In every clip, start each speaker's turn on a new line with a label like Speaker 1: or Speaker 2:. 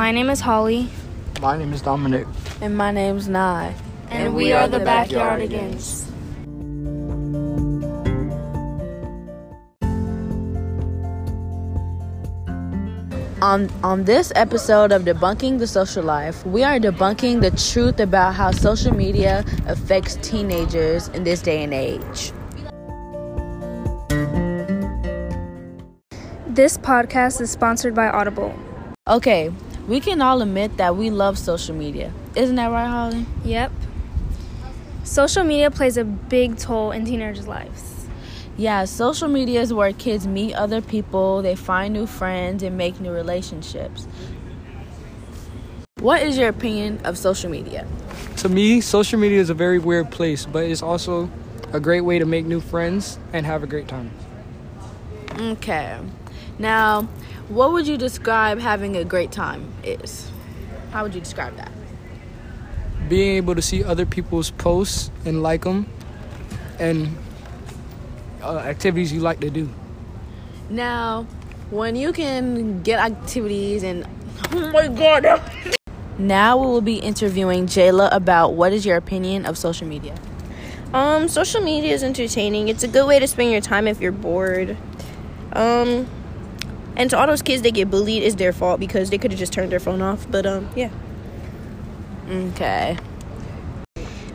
Speaker 1: My name is Holly.
Speaker 2: My name is Dominic.
Speaker 3: And my name's Nye.
Speaker 1: And, and we, we, are, the, the Backyardigans.
Speaker 3: On, on this episode of Debunking the Social Life, we are debunking the truth about how social media affects teenagers in this day and age.
Speaker 1: This podcast is sponsored by Audible.
Speaker 3: Okay, we can all admit that we love social media. Isn't that right, Holly?
Speaker 1: Yep. Social media plays a big toll in teenagers' lives.
Speaker 3: Yeah, social media is where kids meet other people, they find new friends, and make new relationships. What is your opinion of social media?
Speaker 2: To me, social media is a very weird place, but it's also a great way to make new friends and have a great time.
Speaker 3: Okay. Now, what would you describe having a great time is? How would you describe that?
Speaker 2: Being able to see other people's posts and like them and uh, activities you like to do.
Speaker 3: Now, when you can get activities and oh my god. now we will be interviewing Jayla about what is your opinion of social media.
Speaker 4: Um, social media is entertaining. It's a good way to spend your time if you're bored. Um, and to all those kids that get bullied, it's their fault because they could have just turned their phone off. But um, yeah.
Speaker 3: Okay.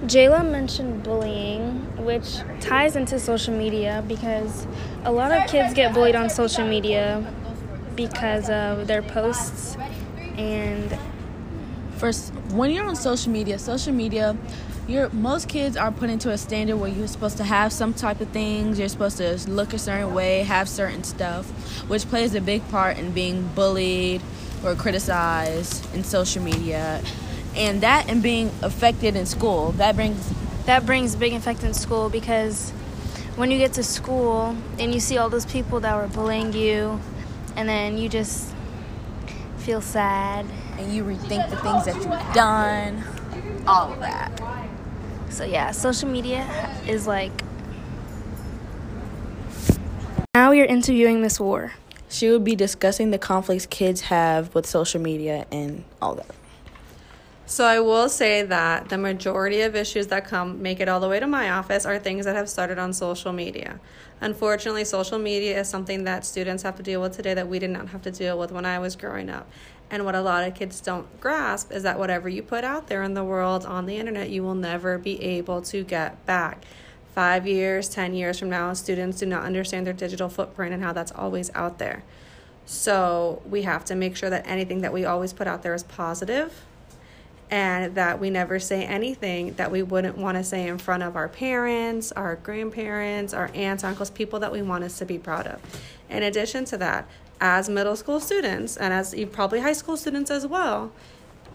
Speaker 1: Jayla mentioned bullying, which ties into social media because a lot of kids get bullied on social media because of their posts and
Speaker 3: first when you're on social media social media you're most kids are put into a standard where you're supposed to have some type of things. You're supposed to look a certain way have certain stuff which plays a big part in being bullied or criticized in social media. And that and being affected in school that brings
Speaker 1: that brings big effect in school because when you get to school and you see all those people that were bullying you and then you just feel sad
Speaker 3: and you rethink the things that you've done all of that
Speaker 1: so yeah, social media is like. Now you're interviewing Miss Moore.
Speaker 3: She will be discussing the conflicts kids have with social media and all that.
Speaker 5: So I will say that the majority of issues that come make it all the way to my office are things that have started on social media. Unfortunately, social media is something that students have to deal with today that we did not have to deal with when I was growing up. And what a lot of kids don't grasp is that whatever you put out there in the world on the internet, you will never be able to get back. Five years, 10 years from now, students do not understand their digital footprint and how that's always out there. So we have to make sure that anything that we always put out there is positive and that we never say anything that we wouldn't want to say in front of our parents, our grandparents, our aunts, uncles, people that we want us to be proud of. In addition to that, as middle school students and as probably high school students as well,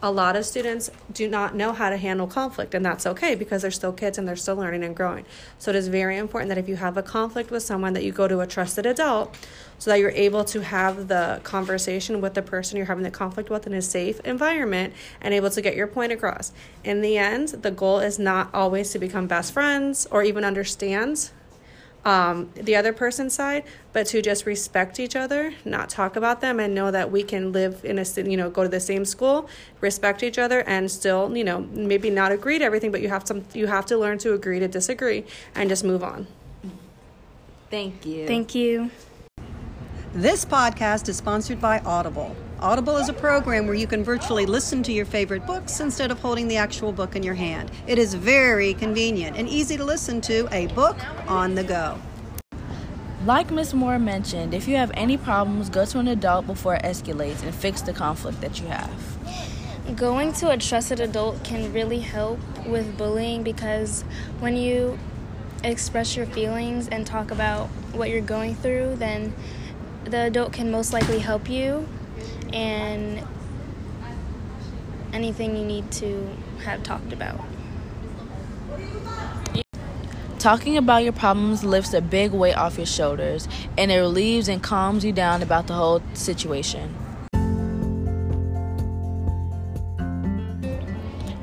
Speaker 5: a lot of students do not know how to handle conflict, and that's okay because they're still kids and they're still learning and growing. So it is very important that if you have a conflict with someone, that you go to a trusted adult so that you're able to have the conversation with the person you're having the conflict with in a safe environment and able to get your point across. In the end, the goal is not always to become best friends or even understand um, the other person's side, but to just respect each other, not talk about them, and know that we can live in a you know go to the same school, respect each other, and still you know maybe not agree to everything, but you have some you have to learn to agree to disagree and just move on.
Speaker 3: Thank you.
Speaker 1: Thank you.
Speaker 6: This podcast is sponsored by Audible. Audible is a program where you can virtually listen to your favorite books instead of holding the actual book in your hand. It is very convenient and easy to listen to a book on the go.
Speaker 3: Like Ms. Moore mentioned, if you have any problems, go to an adult before it escalates and fix the conflict that you have.
Speaker 1: Going to a trusted adult can really help with bullying because when you express your feelings and talk about what you're going through, then the adult can most likely help you and anything you need to have talked about.
Speaker 3: Talking about your problems lifts a big weight off your shoulders and it relieves and calms you down about the whole situation.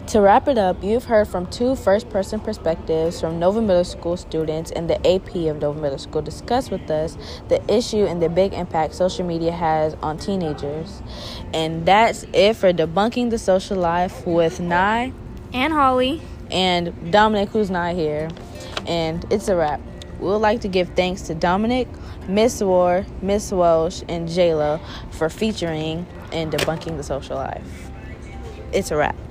Speaker 3: To wrap it up, you've heard from two first person perspectives from Nova Middle School students and the AP of Nova Middle School discuss with us the issue and the big impact social media has on teenagers. And that's it for debunking the social life with Nye
Speaker 1: And Holly.
Speaker 3: and Dominic, who's not here. And it's a wrap. We would like to give thanks to Dominic, Miss Moore, Miss Welsh, and Jayla for featuring and debunking the social life. It's a wrap.